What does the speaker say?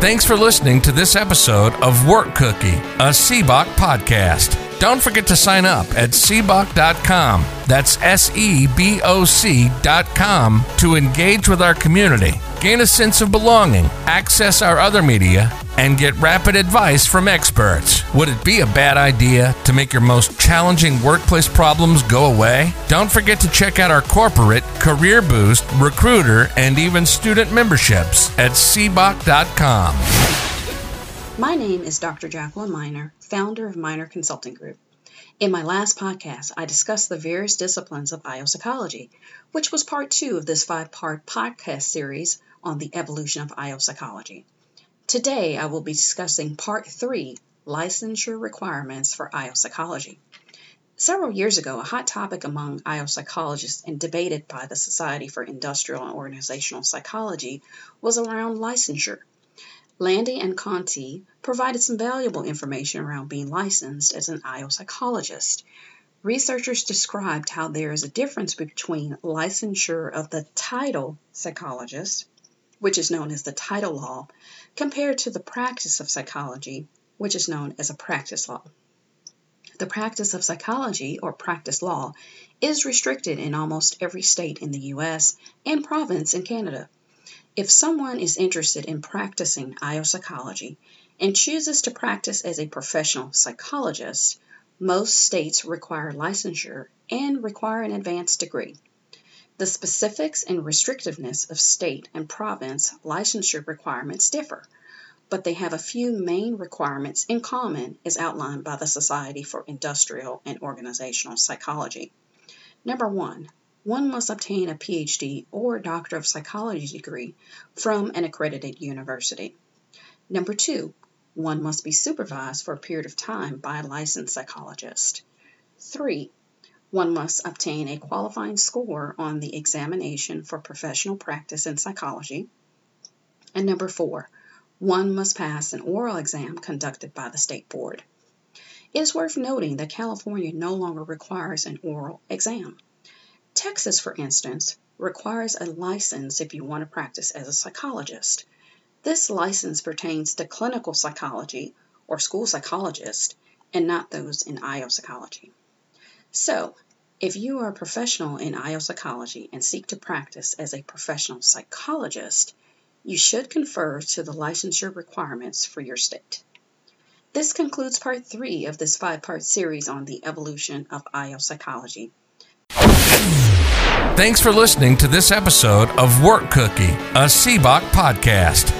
Thanks for listening to this episode of Work Cookie, a SEBOC podcast. Don't forget to sign up at seboc.com. That's S E B O C.com to engage with our community, gain a sense of belonging, access our other media, and get rapid advice from experts. Would it be a bad idea to make your most challenging workplace problems go away? Don't forget to check out our corporate, career boost, recruiter, and even student memberships at seboc.com. My name is Dr. Jacqueline Miner, founder of Miner Consulting Group. In my last podcast, I discussed the various disciplines of IO which was part two of this five part podcast series on the evolution of IO psychology. Today, I will be discussing part three licensure requirements for IO psychology. Several years ago, a hot topic among IO psychologists and debated by the Society for Industrial and Organizational Psychology was around licensure. Landy and Conte provided some valuable information around being licensed as an IO psychologist. Researchers described how there is a difference between licensure of the title psychologist, which is known as the title law, compared to the practice of psychology, which is known as a practice law. The practice of psychology, or practice law, is restricted in almost every state in the U.S. and province in Canada. If someone is interested in practicing IO psychology and chooses to practice as a professional psychologist, most states require licensure and require an advanced degree. The specifics and restrictiveness of state and province licensure requirements differ, but they have a few main requirements in common as outlined by the Society for Industrial and Organizational Psychology. Number one, one must obtain a PhD or Doctor of Psychology degree from an accredited university. Number two, one must be supervised for a period of time by a licensed psychologist. Three, one must obtain a qualifying score on the examination for professional practice in psychology. And number four, one must pass an oral exam conducted by the state board. It is worth noting that California no longer requires an oral exam. Texas, for instance, requires a license if you want to practice as a psychologist. This license pertains to clinical psychology or school psychologist and not those in IO psychology. So, if you are a professional in IO psychology and seek to practice as a professional psychologist, you should confer to the licensure requirements for your state. This concludes part three of this five part series on the evolution of IO psychology. Thanks for listening to this episode of Work Cookie, a SEBOC podcast.